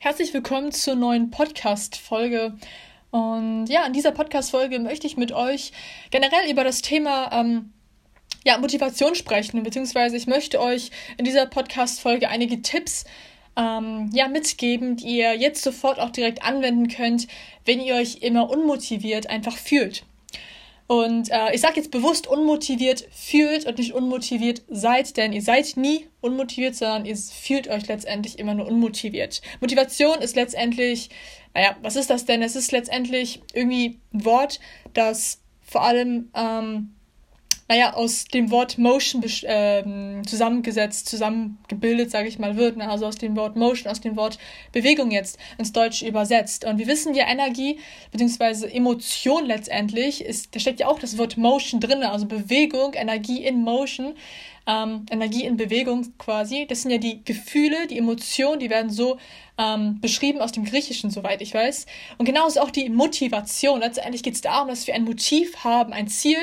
Herzlich willkommen zur neuen Podcast-Folge. Und ja, in dieser Podcast-Folge möchte ich mit euch generell über das Thema ähm, ja, Motivation sprechen, beziehungsweise ich möchte euch in dieser Podcast-Folge einige Tipps ähm, ja, mitgeben, die ihr jetzt sofort auch direkt anwenden könnt, wenn ihr euch immer unmotiviert einfach fühlt. Und äh, ich sage jetzt bewusst unmotiviert fühlt und nicht unmotiviert seid, denn ihr seid nie unmotiviert, sondern ihr fühlt euch letztendlich immer nur unmotiviert. Motivation ist letztendlich, naja, was ist das denn? Es ist letztendlich irgendwie ein das vor allem ähm, naja, aus dem Wort Motion ähm, zusammengesetzt, zusammengebildet, sage ich mal, wird. Ne? Also aus dem Wort Motion, aus dem Wort Bewegung jetzt ins Deutsche übersetzt. Und wir wissen ja, Energie bzw. Emotion letztendlich, ist, da steckt ja auch das Wort Motion drin, also Bewegung, Energie in Motion ähm, Energie in Bewegung quasi. Das sind ja die Gefühle, die Emotionen, die werden so ähm, beschrieben aus dem Griechischen, soweit ich weiß. Und genauso auch die Motivation. Letztendlich geht es darum, dass wir ein Motiv haben, ein Ziel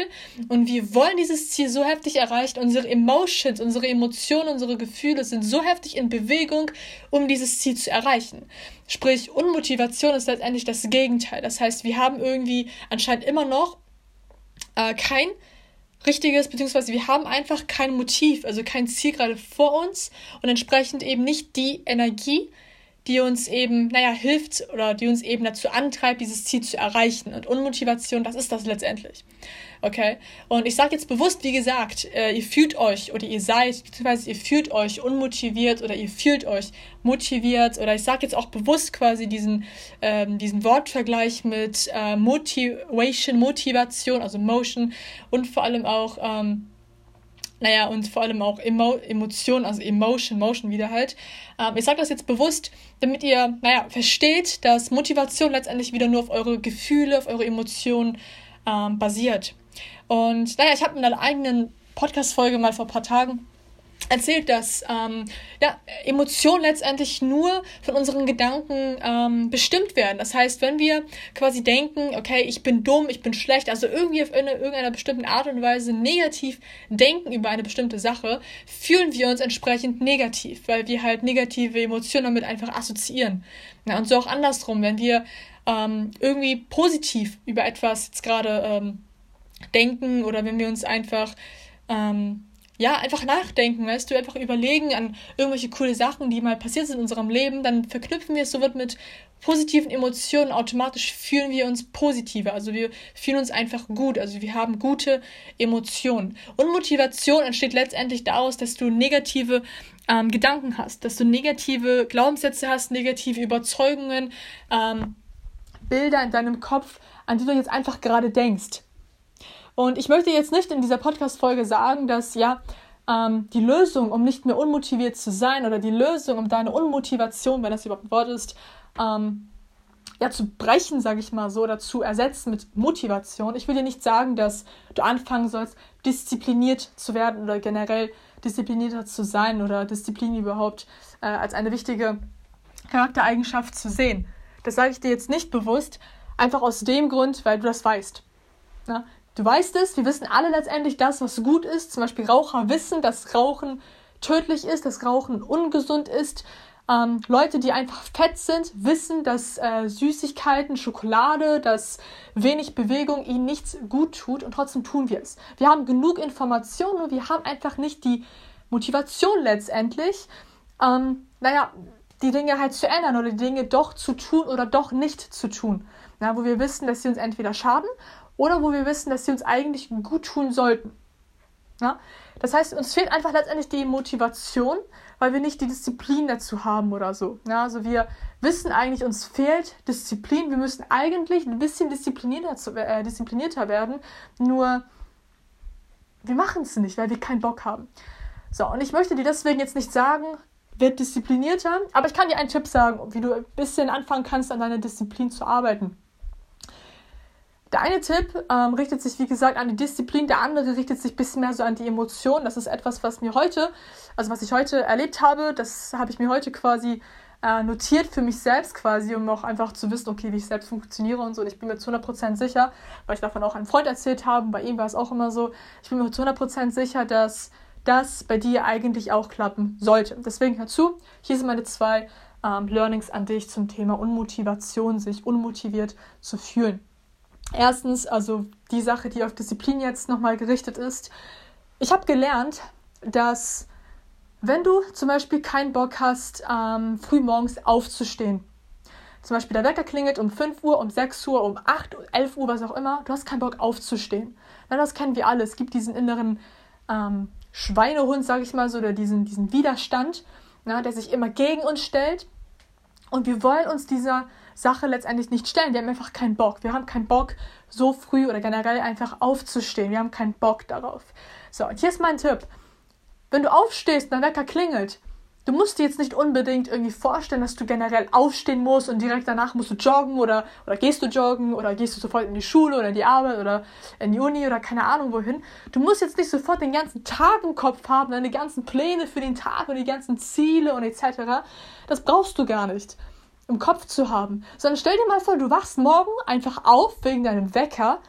und wir wollen dieses Ziel so heftig erreichen. Unsere Emotions, unsere Emotionen, unsere Gefühle sind so heftig in Bewegung, um dieses Ziel zu erreichen. Sprich, Unmotivation ist letztendlich das Gegenteil. Das heißt, wir haben irgendwie anscheinend immer noch äh, kein richtiges, beziehungsweise wir haben einfach kein Motiv, also kein Ziel gerade vor uns und entsprechend eben nicht die Energie, die uns eben, naja, hilft oder die uns eben dazu antreibt, dieses Ziel zu erreichen. Und Unmotivation, das ist das letztendlich. Okay? Und ich sage jetzt bewusst, wie gesagt, äh, ihr fühlt euch oder ihr seid, beziehungsweise ihr fühlt euch unmotiviert oder ihr fühlt euch motiviert oder ich sage jetzt auch bewusst quasi diesen, ähm, diesen Wortvergleich mit äh, Motivation, Motivation, also Motion und vor allem auch, ähm, naja, und vor allem auch Emo Emotion, also Emotion, Motion wieder halt. Ähm, ich sage das jetzt bewusst, damit ihr, naja, versteht, dass Motivation letztendlich wieder nur auf eure Gefühle, auf eure Emotionen ähm, basiert. Und naja, ich habe in einer eigenen Podcast-Folge mal vor ein paar Tagen erzählt, dass ähm, ja, Emotionen letztendlich nur von unseren Gedanken ähm, bestimmt werden. Das heißt, wenn wir quasi denken, okay, ich bin dumm, ich bin schlecht, also irgendwie auf eine, irgendeiner bestimmten Art und Weise negativ denken über eine bestimmte Sache, fühlen wir uns entsprechend negativ, weil wir halt negative Emotionen damit einfach assoziieren. Ja, und so auch andersrum, wenn wir ähm, irgendwie positiv über etwas jetzt gerade ähm, denken oder wenn wir uns einfach ähm, ja, einfach nachdenken, weißt du, einfach überlegen an irgendwelche coole Sachen, die mal passiert sind in unserem Leben, dann verknüpfen wir es somit mit positiven Emotionen, automatisch fühlen wir uns positiver, also wir fühlen uns einfach gut, also wir haben gute Emotionen. Und Motivation entsteht letztendlich daraus, dass du negative ähm, Gedanken hast, dass du negative Glaubenssätze hast, negative Überzeugungen, ähm, Bilder in deinem Kopf, an die du jetzt einfach gerade denkst. Und ich möchte jetzt nicht in dieser Podcast-Folge sagen, dass ja ähm, die Lösung, um nicht mehr unmotiviert zu sein oder die Lösung, um deine Unmotivation, wenn das überhaupt ein Wort ist, ähm, ja, zu brechen, sage ich mal so, oder zu ersetzen mit Motivation. Ich will dir nicht sagen, dass du anfangen sollst, diszipliniert zu werden oder generell disziplinierter zu sein oder Disziplin überhaupt äh, als eine wichtige Charaktereigenschaft zu sehen. Das sage ich dir jetzt nicht bewusst, einfach aus dem Grund, weil du das weißt. Ja? Du weißt es, wir wissen alle letztendlich das, was gut ist. Zum Beispiel Raucher wissen, dass Rauchen tödlich ist, dass Rauchen ungesund ist. Ähm, Leute, die einfach fett sind, wissen, dass äh, Süßigkeiten, Schokolade, dass wenig Bewegung ihnen nichts gut tut und trotzdem tun wir es. Wir haben genug Informationen und wir haben einfach nicht die Motivation letztendlich, ähm, naja, die Dinge halt zu ändern oder die Dinge doch zu tun oder doch nicht zu tun. Ja, wo wir wissen, dass sie uns entweder schaden oder wo wir wissen, dass sie uns eigentlich gut tun sollten. Ja? Das heißt, uns fehlt einfach letztendlich die Motivation, weil wir nicht die Disziplin dazu haben oder so. Ja, also wir wissen eigentlich, uns fehlt Disziplin. Wir müssen eigentlich ein bisschen disziplinierter, äh, disziplinierter werden, nur wir machen es nicht, weil wir keinen Bock haben. So, und ich möchte dir deswegen jetzt nicht sagen, werd disziplinierter, aber ich kann dir einen Tipp sagen, wie du ein bisschen anfangen kannst, an deiner Disziplin zu arbeiten. Der eine Tipp ähm, richtet sich, wie gesagt, an die Disziplin, der andere richtet sich ein bisschen mehr so an die Emotionen. Das ist etwas, was mir heute, also was ich heute erlebt habe, das habe ich mir heute quasi äh, notiert für mich selbst quasi, um auch einfach zu wissen, okay, wie ich selbst funktioniere und so. Und ich bin mir zu 100% sicher, weil ich davon auch einen Freund erzählt habe, bei ihm war es auch immer so, ich bin mir zu 100% sicher, dass das bei dir eigentlich auch klappen sollte. Deswegen hör zu, hier sind meine zwei ähm, Learnings an dich zum Thema Unmotivation, sich unmotiviert zu fühlen. Erstens, also die Sache, die auf Disziplin jetzt nochmal gerichtet ist. Ich habe gelernt, dass wenn du zum Beispiel keinen Bock hast, ähm, früh morgens aufzustehen, zum Beispiel der Wecker klingelt um 5 Uhr, um 6 Uhr, um 8 Uhr, 11 Uhr, was auch immer, du hast keinen Bock aufzustehen. Na, das kennen wir alle. Es gibt diesen inneren ähm, Schweinehund, sage ich mal so, oder diesen, diesen Widerstand, na, der sich immer gegen uns stellt. Und wir wollen uns dieser Sache letztendlich nicht stellen. Wir haben einfach keinen Bock. Wir haben keinen Bock, so früh oder generell einfach aufzustehen. Wir haben keinen Bock darauf. So, und hier ist mein Tipp. Wenn du aufstehst und dein Wecker klingelt, du musst dir jetzt nicht unbedingt irgendwie vorstellen, dass du generell aufstehen musst und direkt danach musst du joggen oder, oder gehst du joggen oder gehst du sofort in die Schule oder in die Arbeit oder in die Uni oder keine Ahnung wohin. Du musst jetzt nicht sofort den ganzen Tag im Kopf haben, deine ganzen Pläne für den Tag und die ganzen Ziele und etc. Das brauchst du gar nicht im Kopf zu haben, sondern stell dir mal vor, du wachst morgen einfach auf wegen deinem Wecker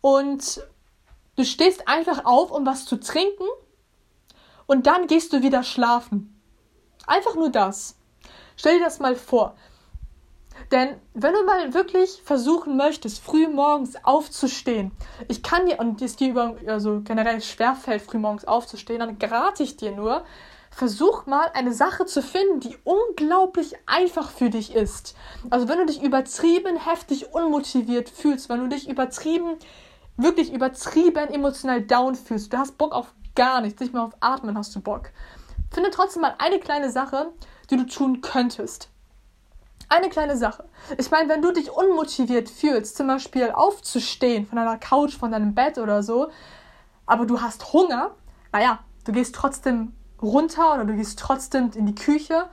und du stehst einfach auf, um was zu trinken und dann gehst du wieder schlafen. Einfach nur das. Stell dir das mal vor. Denn wenn du mal wirklich versuchen möchtest, früh morgens aufzustehen, ich kann dir, und es dir über, also generell schwerfällt, früh morgens aufzustehen, dann gerate ich dir nur, versuch mal eine Sache zu finden, die unglaublich einfach für dich ist. Also wenn du dich übertrieben heftig unmotiviert fühlst, wenn du dich übertrieben, wirklich übertrieben emotional down fühlst, du hast Bock auf gar nichts, nicht mehr auf Atmen hast du Bock Finde trotzdem mal eine kleine Sache, die du tun könntest. Eine kleine Sache. Ich meine, wenn du dich unmotiviert fühlst, zum Beispiel aufzustehen von deiner Couch, von deinem Bett oder so, aber du hast Hunger, naja, du gehst trotzdem runter oder du gehst trotzdem in die Küche,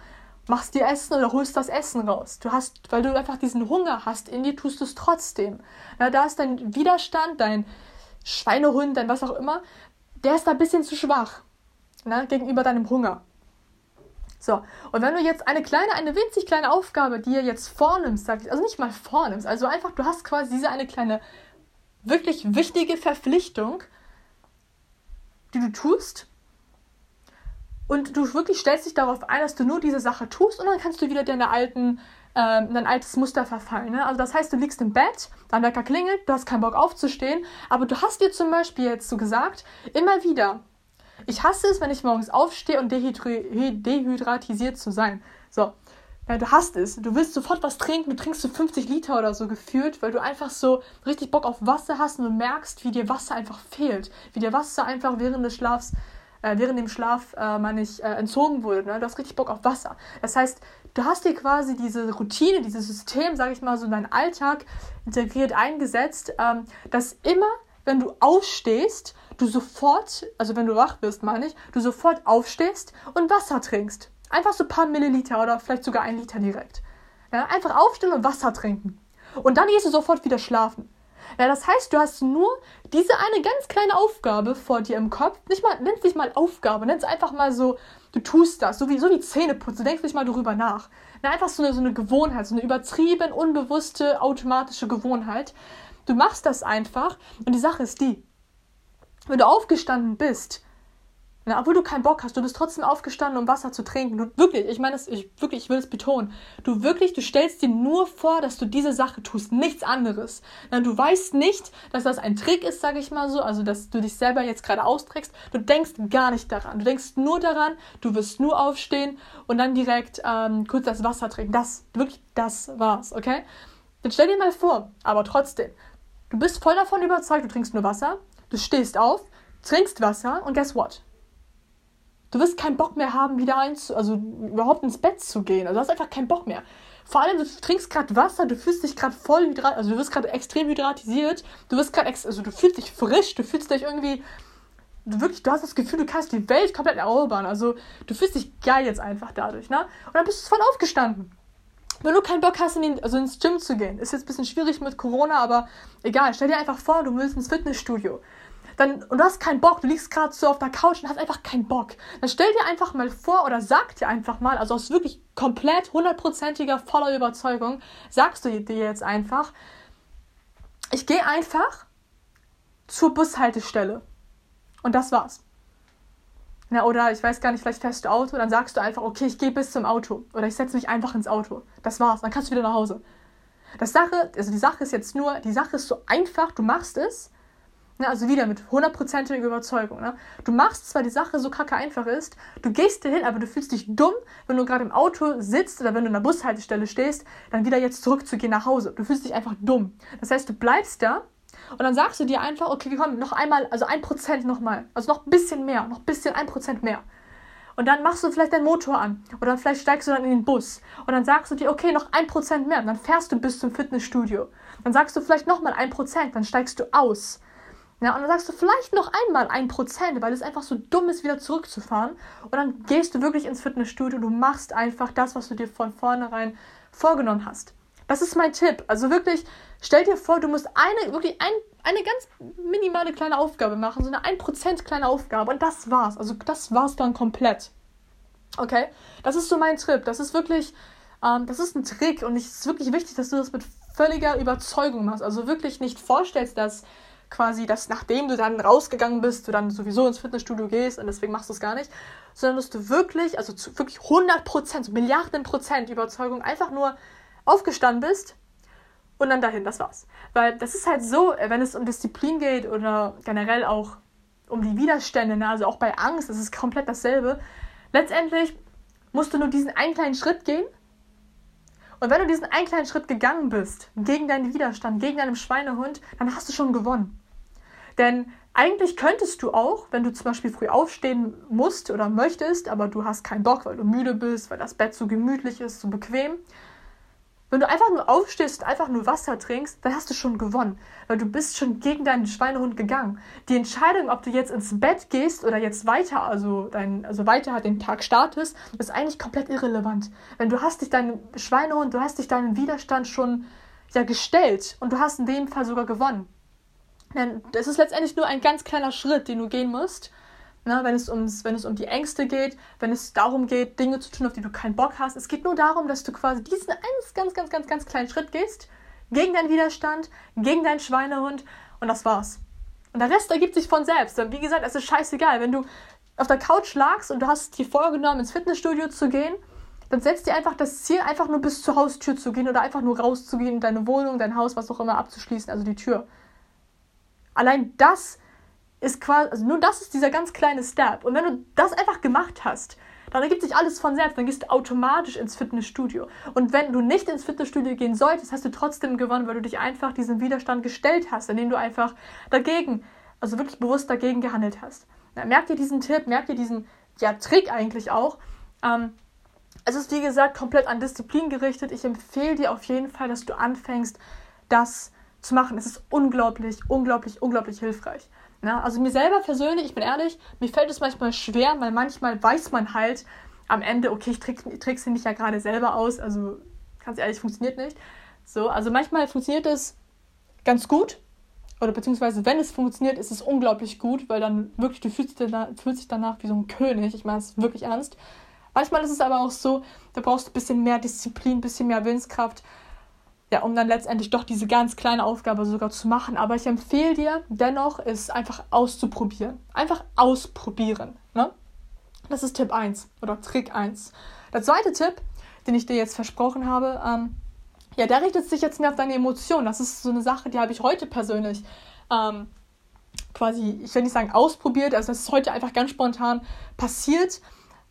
machst dir Essen oder holst das Essen raus. Du hast, weil du einfach diesen Hunger hast in dir, tust du es trotzdem. Na, da ist dein Widerstand, dein Schweinehund, dein was auch immer, der ist da ein bisschen zu schwach ne, gegenüber deinem Hunger. So, und wenn du jetzt eine kleine, eine winzig kleine Aufgabe dir jetzt vornimmst, also nicht mal vornimmst, also einfach, du hast quasi diese eine kleine, wirklich wichtige Verpflichtung, die du tust, und du wirklich stellst dich darauf ein, dass du nur diese Sache tust und dann kannst du wieder deine alten, ähm, dein altes Muster verfallen. Ne? Also das heißt, du liegst im Bett, dein Wecker klingelt, du hast keinen Bock aufzustehen, aber du hast dir zum Beispiel jetzt so gesagt, immer wieder, ich hasse es, wenn ich morgens aufstehe und dehydratisiert zu sein. So. Ja, du hast es. Du willst sofort was trinken. Du trinkst so 50 Liter oder so gefühlt, weil du einfach so richtig Bock auf Wasser hast und du merkst, wie dir Wasser einfach fehlt. Wie dir Wasser einfach während des Schlafs, äh, während dem Schlaf, äh, meine ich, äh, entzogen wurde. Ne? Du hast richtig Bock auf Wasser. Das heißt, du hast dir quasi diese Routine, dieses System, sag ich mal, so in deinen Alltag integriert eingesetzt, ähm, dass immer, wenn du aufstehst, du sofort, also wenn du wach bist, meine ich, du sofort aufstehst und Wasser trinkst. Einfach so ein paar Milliliter oder vielleicht sogar ein Liter direkt. Ja, einfach aufstehen und Wasser trinken. Und dann gehst du sofort wieder schlafen. Ja, das heißt, du hast nur diese eine ganz kleine Aufgabe vor dir im Kopf. Nicht mal, nenn es nicht mal Aufgabe, nenn es einfach mal so, du tust das, so wie, so wie Zähneputzen, du denkst nicht mal darüber nach. Ja, einfach so eine, so eine Gewohnheit, so eine übertrieben, unbewusste, automatische Gewohnheit. Du machst das einfach und die Sache ist die, wenn du aufgestanden bist, na, obwohl du keinen Bock hast, du bist trotzdem aufgestanden, um Wasser zu trinken. Du wirklich, ich meine, ich wirklich, ich will es betonen. Du wirklich, du stellst dir nur vor, dass du diese Sache tust, nichts anderes. Na, du weißt nicht, dass das ein Trick ist, sage ich mal so, also dass du dich selber jetzt gerade austrägst. Du denkst gar nicht daran. Du denkst nur daran, du wirst nur aufstehen und dann direkt ähm, kurz das Wasser trinken. Das, wirklich, das war's, okay? Dann stell dir mal vor, aber trotzdem, du bist voll davon überzeugt, du trinkst nur Wasser Du stehst auf, trinkst Wasser und guess what? Du wirst keinen Bock mehr haben, wieder eins, also überhaupt ins Bett zu gehen. Also du hast einfach keinen Bock mehr. Vor allem, du trinkst gerade Wasser, du fühlst dich gerade voll hydrat, also du wirst gerade extrem hydratisiert. Du wirst gerade, also du fühlst dich frisch, du fühlst dich irgendwie, du wirklich, du hast das Gefühl, du kannst die Welt komplett erobern. Also du fühlst dich geil jetzt einfach dadurch, ne? Und dann bist du voll aufgestanden. Wenn du keinen Bock hast, in den, also ins Gym zu gehen, ist jetzt ein bisschen schwierig mit Corona, aber egal, stell dir einfach vor, du willst ins Fitnessstudio dann, und du hast keinen Bock, du liegst gerade so auf der Couch und hast einfach keinen Bock. Dann stell dir einfach mal vor oder sag dir einfach mal, also aus wirklich komplett hundertprozentiger voller Überzeugung, sagst du dir jetzt einfach, ich gehe einfach zur Bushaltestelle. Und das war's. Na, oder ich weiß gar nicht, vielleicht fährst du Auto, dann sagst du einfach, okay, ich gehe bis zum Auto. Oder ich setze mich einfach ins Auto. Das war's, dann kannst du wieder nach Hause. Das Sache, also die Sache ist jetzt nur, die Sache ist so einfach, du machst es. Ne, also wieder mit hundertprozentiger Überzeugung. Ne? Du machst zwar die Sache so kacke einfach ist, du gehst dahin, aber du fühlst dich dumm, wenn du gerade im Auto sitzt oder wenn du in der Bushaltestelle stehst, dann wieder jetzt zurückzugehen nach Hause. Du fühlst dich einfach dumm. Das heißt, du bleibst da und dann sagst du dir einfach, okay, komm, noch einmal, also ein Prozent nochmal. Also noch ein bisschen mehr, noch ein bisschen, ein Prozent mehr. Und dann machst du vielleicht deinen Motor an. Oder vielleicht steigst du dann in den Bus. Und dann sagst du dir, okay, noch ein Prozent mehr. Und dann fährst du bis zum Fitnessstudio. Dann sagst du vielleicht nochmal ein Prozent. Dann steigst du aus. Ja, und dann sagst du vielleicht noch einmal ein Prozent, weil es einfach so dumm ist, wieder zurückzufahren. Und dann gehst du wirklich ins Fitnessstudio. Du machst einfach das, was du dir von vornherein vorgenommen hast. Das ist mein Tipp. Also wirklich, stell dir vor, du musst eine, wirklich ein, eine ganz minimale kleine Aufgabe machen, so eine 1% kleine Aufgabe und das war's. Also das war's dann komplett. Okay? Das ist so mein Tipp. Das ist wirklich, ähm, das ist ein Trick und es ist wirklich wichtig, dass du das mit völliger Überzeugung machst. Also wirklich nicht vorstellst, dass quasi, dass nachdem du dann rausgegangen bist, du dann sowieso ins Fitnessstudio gehst und deswegen machst du es gar nicht, sondern dass du wirklich, also zu wirklich 100%, Milliarden Prozent Überzeugung einfach nur aufgestanden bist und dann dahin, das war's. Weil das ist halt so, wenn es um Disziplin geht oder generell auch um die Widerstände, ne? also auch bei Angst, das ist komplett dasselbe. Letztendlich musst du nur diesen einen kleinen Schritt gehen. Und wenn du diesen einen kleinen Schritt gegangen bist, gegen deinen Widerstand, gegen deinen Schweinehund, dann hast du schon gewonnen. Denn eigentlich könntest du auch, wenn du zum Beispiel früh aufstehen musst oder möchtest, aber du hast keinen Bock, weil du müde bist, weil das Bett so gemütlich ist, so bequem, wenn du einfach nur aufstehst und einfach nur Wasser trinkst, dann hast du schon gewonnen. Weil du bist schon gegen deinen Schweinehund gegangen. Die Entscheidung, ob du jetzt ins Bett gehst oder jetzt weiter, also, dein, also weiter den Tag startest, ist eigentlich komplett irrelevant. Wenn du hast dich deinen Schweinehund, du hast dich deinen Widerstand schon ja, gestellt und du hast in dem Fall sogar gewonnen. Denn es ist letztendlich nur ein ganz kleiner Schritt, den du gehen musst. Na, wenn, es ums, wenn es um die Ängste geht, wenn es darum geht, Dinge zu tun, auf die du keinen Bock hast. Es geht nur darum, dass du quasi diesen ganz, ganz, ganz, ganz, ganz kleinen Schritt gehst, gegen deinen Widerstand, gegen deinen Schweinehund und das war's. Und der Rest ergibt sich von selbst. Und wie gesagt, es ist scheißegal. Wenn du auf der Couch lagst und du hast dir vorgenommen, ins Fitnessstudio zu gehen, dann setzt dir einfach das Ziel, einfach nur bis zur Haustür zu gehen oder einfach nur rauszugehen, deine Wohnung, dein Haus, was auch immer abzuschließen, also die Tür. Allein das ist quasi, also nur das ist dieser ganz kleine Step. Und wenn du das einfach gemacht hast, dann ergibt sich alles von selbst. Dann gehst du automatisch ins Fitnessstudio. Und wenn du nicht ins Fitnessstudio gehen solltest, hast du trotzdem gewonnen, weil du dich einfach diesem Widerstand gestellt hast, indem du einfach dagegen, also wirklich bewusst dagegen gehandelt hast. Na, merkt ihr diesen Tipp, merkt ihr diesen ja, Trick eigentlich auch? Ähm, es ist wie gesagt komplett an Disziplin gerichtet. Ich empfehle dir auf jeden Fall, dass du anfängst, das zu machen. Es unglaublich, unglaublich, unglaublich hilfreich. Ja, also mir selber persönlich, ich bin ehrlich, mir fällt es manchmal schwer, weil manchmal weiß man halt am Ende, okay, ich trickse mich ja gerade selber aus, also ganz ehrlich, funktioniert nicht. So, also manchmal funktioniert es ganz gut, oder beziehungsweise wenn es funktioniert, ist es unglaublich gut, weil dann wirklich, du fühlst dich danach, danach wie so ein König. Ich meine, es wirklich ernst. Manchmal ist es aber auch so, da brauchst du ein bisschen mehr Disziplin, ein bisschen mehr Willenskraft, ja, um dann letztendlich doch diese ganz kleine Aufgabe sogar zu machen. Aber ich empfehle dir dennoch, es einfach auszuprobieren. Einfach ausprobieren. Ne? Das ist Tipp 1 oder Trick 1. Der zweite Tipp, den ich dir jetzt versprochen habe, ähm, ja, der richtet sich jetzt mehr auf deine Emotionen. Das ist so eine Sache, die habe ich heute persönlich ähm, quasi, ich will nicht sagen ausprobiert, also das ist heute einfach ganz spontan passiert.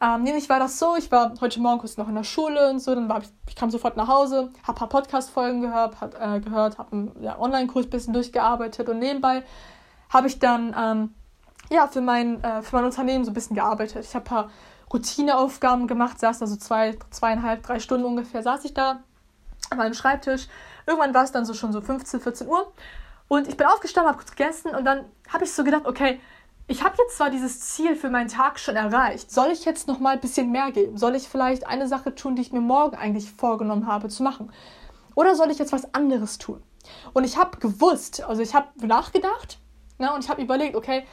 Ähm, nämlich war das so, ich war heute Morgen kurz noch in der Schule und so, dann war ich, ich kam sofort nach Hause, habe ein paar Podcast-Folgen gehört, hat, äh, gehört habe einen ja, Online-Kurs ein bisschen durchgearbeitet und nebenbei habe ich dann ähm, ja, für, mein, äh, für mein Unternehmen so ein bisschen gearbeitet. Ich habe ein paar Routineaufgaben gemacht, saß also zwei, zweieinhalb, drei Stunden ungefähr, saß ich da an meinem Schreibtisch. Irgendwann war es dann so schon so 15, 14 Uhr und ich bin aufgestanden, habe kurz gegessen und dann habe ich so gedacht, okay, ich habe jetzt zwar dieses Ziel für meinen Tag schon erreicht. Soll ich jetzt noch mal ein bisschen mehr geben? Soll ich vielleicht eine Sache tun, die ich mir morgen eigentlich vorgenommen habe zu machen? Oder soll ich jetzt was anderes tun? Und ich habe gewusst, also ich habe nachgedacht ne, und ich habe überlegt, okay,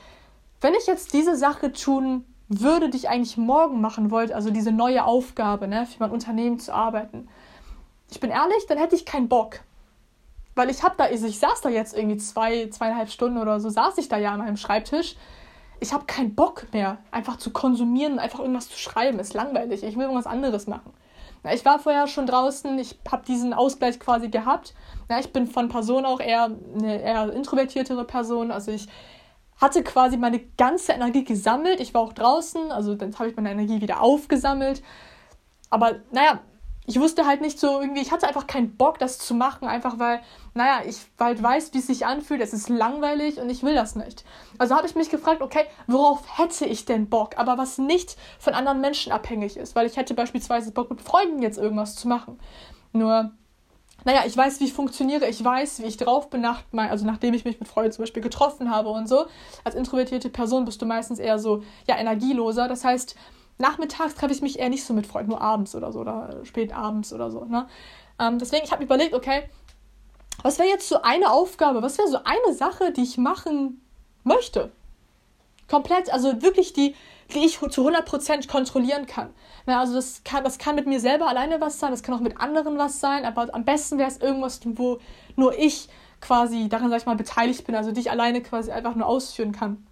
wenn ich jetzt diese Sache tun würde, die ich eigentlich morgen machen wollte, also diese neue Aufgabe, ne, für mein Unternehmen zu arbeiten, ich bin ehrlich, dann hätte ich keinen Bock. Weil ich habe da, ich saß da jetzt irgendwie zwei, zweieinhalb Stunden oder so, saß ich da ja an meinem Schreibtisch ich habe keinen Bock mehr, einfach zu konsumieren, einfach irgendwas zu schreiben. Ist langweilig. Ich will irgendwas anderes machen. Na, ich war vorher schon draußen, ich habe diesen Ausgleich quasi gehabt. Na, ich bin von Person auch eher eine eher introvertiertere Person. Also ich hatte quasi meine ganze Energie gesammelt. Ich war auch draußen, also dann habe ich meine Energie wieder aufgesammelt. Aber naja, ich wusste halt nicht so irgendwie, ich hatte einfach keinen Bock, das zu machen, einfach weil, naja, ich halt weiß, wie es sich anfühlt, es ist langweilig und ich will das nicht. Also habe ich mich gefragt, okay, worauf hätte ich denn Bock, aber was nicht von anderen Menschen abhängig ist, weil ich hätte beispielsweise Bock, mit Freunden jetzt irgendwas zu machen. Nur, naja, ich weiß, wie ich funktioniere, ich weiß, wie ich drauf bin, nach, also nachdem ich mich mit Freunden zum Beispiel getroffen habe und so. Als introvertierte Person bist du meistens eher so, ja, energieloser. Das heißt, nachmittags treffe ich mich eher nicht so mit Freunden, nur abends oder so oder spät abends oder so. Ne? Ähm, deswegen, ich habe überlegt, okay, was wäre jetzt so eine Aufgabe, was wäre so eine Sache, die ich machen möchte? Komplett, also wirklich die, die ich zu 100% kontrollieren kann. Na, also das kann, das kann mit mir selber alleine was sein, das kann auch mit anderen was sein, aber am besten wäre es irgendwas, wo nur ich quasi daran, sag ich mal, beteiligt bin, also die ich alleine quasi einfach nur ausführen kann.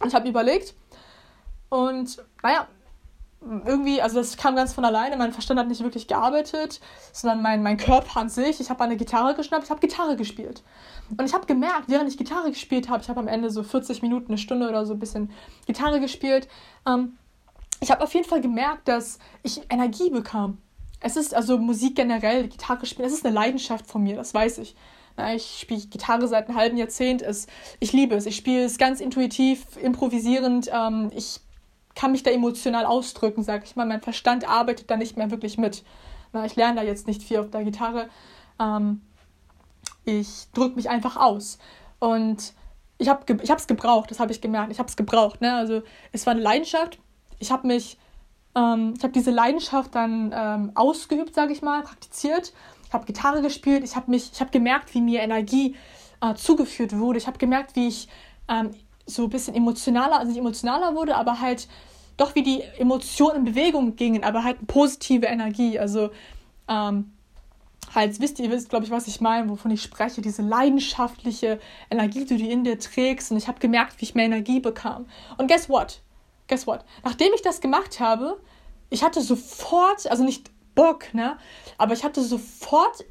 Und ich habe überlegt und naja, irgendwie, also das kam ganz von alleine, mein Verstand hat nicht wirklich gearbeitet, sondern mein, mein Körper an sich. Ich habe eine Gitarre geschnappt, ich habe Gitarre gespielt. Und ich habe gemerkt, während ich Gitarre gespielt habe, ich habe am Ende so 40 Minuten, eine Stunde oder so ein bisschen Gitarre gespielt, ähm, ich habe auf jeden Fall gemerkt, dass ich Energie bekam. Es ist also Musik generell, Gitarre spielen, es ist eine Leidenschaft von mir, das weiß ich. Ich spiele Gitarre seit einem halben Jahrzehnt. Es, ich liebe es. Ich spiele es ganz intuitiv, improvisierend. Ähm, ich kann mich da emotional ausdrücken, sag ich mal. Mein Verstand arbeitet da nicht mehr wirklich mit. Na, ich lerne da jetzt nicht viel auf der Gitarre. Ähm, ich drücke mich einfach aus. Und ich habe es ich gebraucht, das habe ich gemerkt. Ich habe es gebraucht. Ne? Also es war eine Leidenschaft. Ich habe mich, ähm, ich habe diese Leidenschaft dann ähm, ausgeübt, sage ich mal, praktiziert. Ich habe Gitarre gespielt. Ich habe mich, ich habe gemerkt, wie mir Energie äh, zugeführt wurde. Ich habe gemerkt, wie ich ähm, so ein bisschen emotionaler, also nicht emotionaler wurde, aber halt doch wie die Emotionen in Bewegung gingen, aber halt positive Energie. Also ähm, halt, wisst ihr wisst, glaube ich, was ich meine, wovon ich spreche, diese leidenschaftliche Energie, die du in dir trägst. Und ich habe gemerkt, wie ich mehr Energie bekam. Und guess what? Guess what? Nachdem ich das gemacht habe, ich hatte sofort, also nicht Bock, ne? Aber ich hatte sofort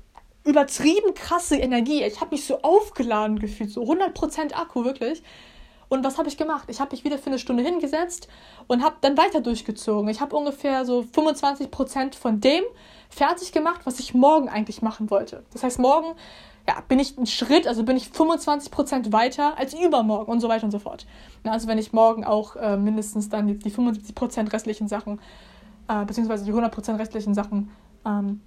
übertrieben krasse Energie. Ich habe mich so aufgeladen gefühlt, so 100% Akku, wirklich. Und was habe ich gemacht? Ich habe mich wieder für eine Stunde hingesetzt und habe dann weiter durchgezogen. Ich habe ungefähr so 25 Prozent von dem fertig gemacht, was ich morgen eigentlich machen wollte. Das heißt, morgen ja, bin ich einen Schritt, also bin ich 25 Prozent weiter als übermorgen und so weiter und so fort. also wenn ich morgen auch äh, mindestens dann die, die 75 Prozent restlichen Sachen, äh, beziehungsweise die 100 Prozent restlichen Sachen ähm,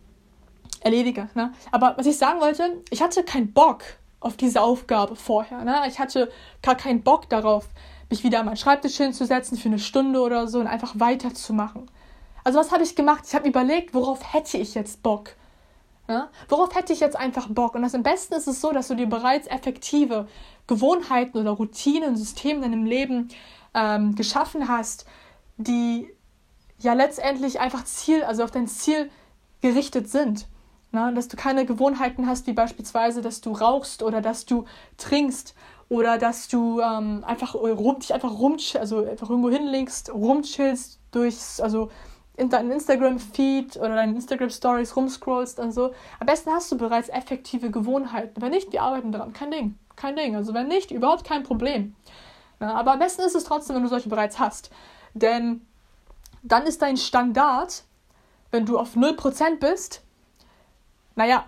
erledige. Ne? Aber was ich sagen wollte, ich hatte keinen Bock auf diese Aufgabe vorher. Ne? Ich hatte gar keinen Bock darauf, mich wieder an meinen Schreibtisch hinzusetzen für eine Stunde oder so und einfach weiterzumachen. Also was habe ich gemacht? Ich habe überlegt, worauf hätte ich jetzt Bock? Ja? Worauf hätte ich jetzt einfach Bock? Und das am besten ist es so, dass du dir bereits effektive Gewohnheiten oder Routinen, Systeme in deinem Leben ähm, geschaffen hast, die ja letztendlich einfach Ziel, also auf dein Ziel gerichtet sind. Na, dass du keine Gewohnheiten hast, wie beispielsweise, dass du rauchst oder dass du trinkst oder dass du ähm, einfach rum, dich einfach rum, also einfach irgendwo hinlegst, rumchillst durchs, also in deinen Instagram-Feed oder deinen Instagram-Stories rumscrollst und so. Am besten hast du bereits effektive Gewohnheiten. Wenn nicht, wir arbeiten daran. Kein Ding. Kein Ding. Also wenn nicht, überhaupt kein Problem. Na, aber am besten ist es trotzdem, wenn du solche bereits hast. Denn dann ist dein Standard, wenn du auf 0% bist, naja,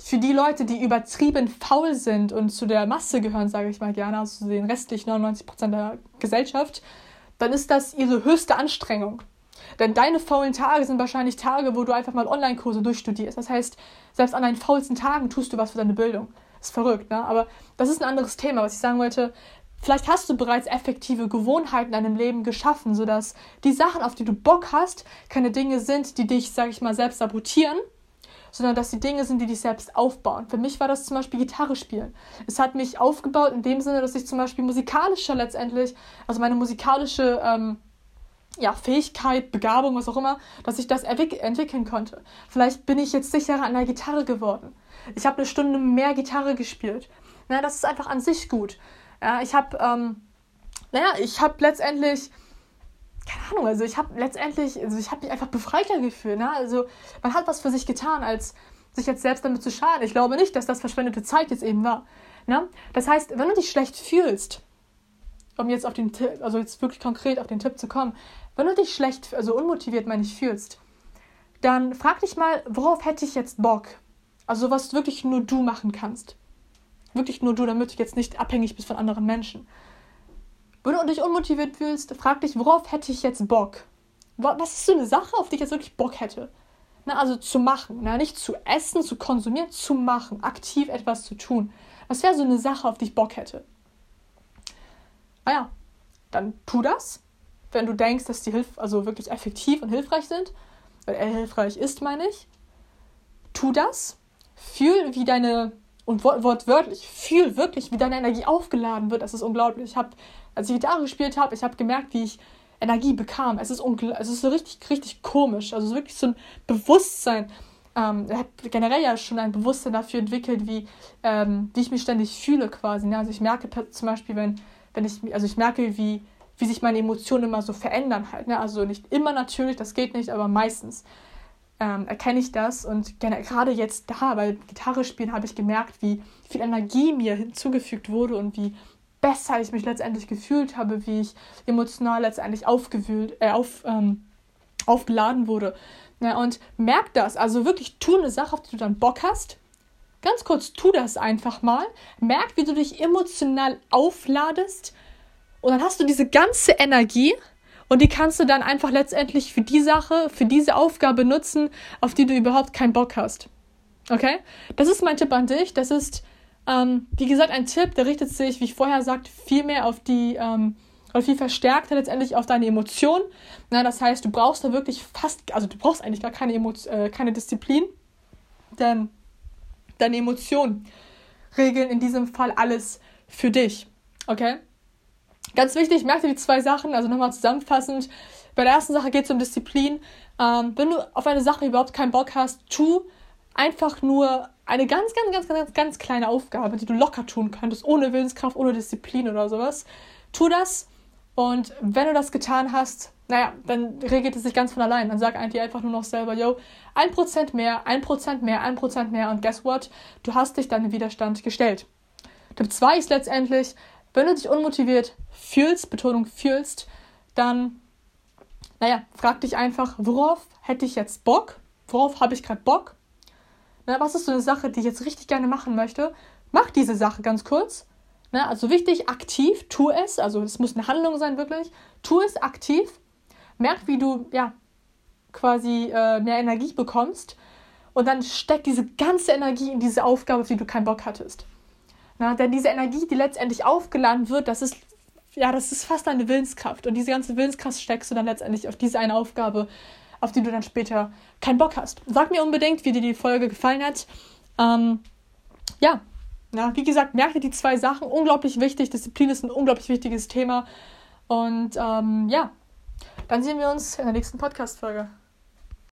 für die Leute, die übertrieben faul sind und zu der Masse gehören, sage ich mal gerne, also zu den restlichen 99% der Gesellschaft, dann ist das ihre höchste Anstrengung. Denn deine faulen Tage sind wahrscheinlich Tage, wo du einfach mal Online-Kurse durchstudierst. Das heißt, selbst an deinen faulsten Tagen tust du was für deine Bildung. Ist verrückt, ne? Aber das ist ein anderes Thema, was ich sagen wollte. Vielleicht hast du bereits effektive Gewohnheiten in deinem Leben geschaffen, sodass die Sachen, auf die du Bock hast, keine Dinge sind, die dich, sage ich mal, selbst sabotieren, sondern dass die Dinge sind, die dich selbst aufbauen. Für mich war das zum Beispiel Gitarre spielen. Es hat mich aufgebaut in dem Sinne, dass ich zum Beispiel musikalischer letztendlich, also meine musikalische ähm, ja, Fähigkeit, Begabung, was auch immer, dass ich das entwickeln konnte. Vielleicht bin ich jetzt sicherer an der Gitarre geworden. Ich habe eine Stunde mehr Gitarre gespielt. Na, das ist einfach an sich gut. Ja, ich habe ähm, naja, ich habe letztendlich, keine Ahnung, also ich habe letztendlich, also ich habe mich einfach befreiter gefühlt. Ne? Also man hat was für sich getan, als sich jetzt selbst damit zu schaden. Ich glaube nicht, dass das verschwendete Zeit jetzt eben war. Ne? Das heißt, wenn du dich schlecht fühlst, um jetzt auf den Tipp, also jetzt wirklich konkret auf den Tipp zu kommen, wenn du dich schlecht, also unmotiviert, meine ich, fühlst, dann frag dich mal, worauf hätte ich jetzt Bock? Also was wirklich nur du machen kannst. Wirklich nur du, damit du jetzt nicht abhängig bist von anderen Menschen. Wenn du dich unmotiviert fühlst, frag dich, worauf hätte ich jetzt Bock? Was ist so eine Sache, auf die ich jetzt wirklich Bock hätte? Na, also zu machen, na, nicht zu essen, zu konsumieren, zu machen, aktiv etwas zu tun. Was wäre so eine Sache, auf die ich Bock hätte? Ah ja, dann tu das, wenn du denkst, dass die Hilf also wirklich effektiv und hilfreich sind. Weil er hilfreich ist, meine ich. Tu das. Fühl, wie deine, und wortwörtlich, fühl wirklich, wie deine Energie aufgeladen wird. Das ist unglaublich. Ich habe, als ich Gitarre gespielt habe, ich habe gemerkt, wie ich Energie bekam. Es ist, es ist so richtig, richtig komisch. Also wirklich so ein Bewusstsein. Ähm, ich habe generell ja schon ein Bewusstsein dafür entwickelt, wie, ähm, wie ich mich ständig fühle quasi. Ne? Also ich merke zum Beispiel, wenn wenn ich, also ich merke, wie, wie sich meine Emotionen immer so verändern halt. Ne? Also nicht immer natürlich, das geht nicht, aber meistens ähm, erkenne ich das. Und gerade jetzt da, weil Gitarre spielen, habe ich gemerkt, wie viel Energie mir hinzugefügt wurde und wie besser ich mich letztendlich gefühlt habe, wie ich emotional letztendlich aufgewühlt, äh, auf, ähm, aufgeladen wurde. Ja, und merk das, also wirklich tu eine Sache, auf die du dann Bock hast Ganz kurz, tu das einfach mal. Merk, wie du dich emotional aufladest. Und dann hast du diese ganze Energie und die kannst du dann einfach letztendlich für die Sache, für diese Aufgabe nutzen, auf die du überhaupt keinen Bock hast. Okay? Das ist mein Tipp an dich. Das ist, ähm, wie gesagt, ein Tipp, der richtet sich, wie ich vorher sagte, viel mehr auf die, ähm, oder viel verstärkter letztendlich auf deine Emotionen. Na, das heißt, du brauchst da wirklich fast, also du brauchst eigentlich gar keine, Emo äh, keine Disziplin. Denn deine Emotionen regeln in diesem Fall alles für dich. Okay? Ganz wichtig, merke dir die zwei Sachen, also nochmal zusammenfassend. Bei der ersten Sache geht es um Disziplin. Ähm, wenn du auf eine Sache überhaupt keinen Bock hast, tu einfach nur eine ganz, ganz, ganz, ganz, ganz kleine Aufgabe, die du locker tun könntest, ohne Willenskraft, ohne Disziplin oder sowas. Tu das und wenn du das getan hast, naja, dann regelt es sich ganz von allein. Dann sag eigentlich einfach nur noch selber, yo, ein Prozent mehr, ein Prozent mehr, ein Prozent mehr und guess what? Du hast dich deinem Widerstand gestellt. Tipp 2 ist letztendlich, wenn du dich unmotiviert fühlst, Betonung fühlst, dann, naja, frag dich einfach, worauf hätte ich jetzt Bock? Worauf habe ich gerade Bock? Na, was ist so eine Sache, die ich jetzt richtig gerne machen möchte? Mach diese Sache ganz kurz. Na, also wichtig, aktiv, tu es. Also es muss eine Handlung sein, wirklich. Tu es aktiv merk, wie du ja quasi äh, mehr Energie bekommst und dann steckt diese ganze Energie in diese Aufgabe, auf die du keinen Bock hattest. Na, denn diese Energie, die letztendlich aufgeladen wird, das ist ja, das ist fast deine Willenskraft und diese ganze Willenskraft steckst du dann letztendlich auf diese eine Aufgabe, auf die du dann später keinen Bock hast. Sag mir unbedingt, wie dir die Folge gefallen hat. Ähm, ja, na, wie gesagt, merke die zwei Sachen. Unglaublich wichtig. Disziplin ist ein unglaublich wichtiges Thema. Und ähm, ja, dann sehen wir uns in der nächsten Podcast-Folge.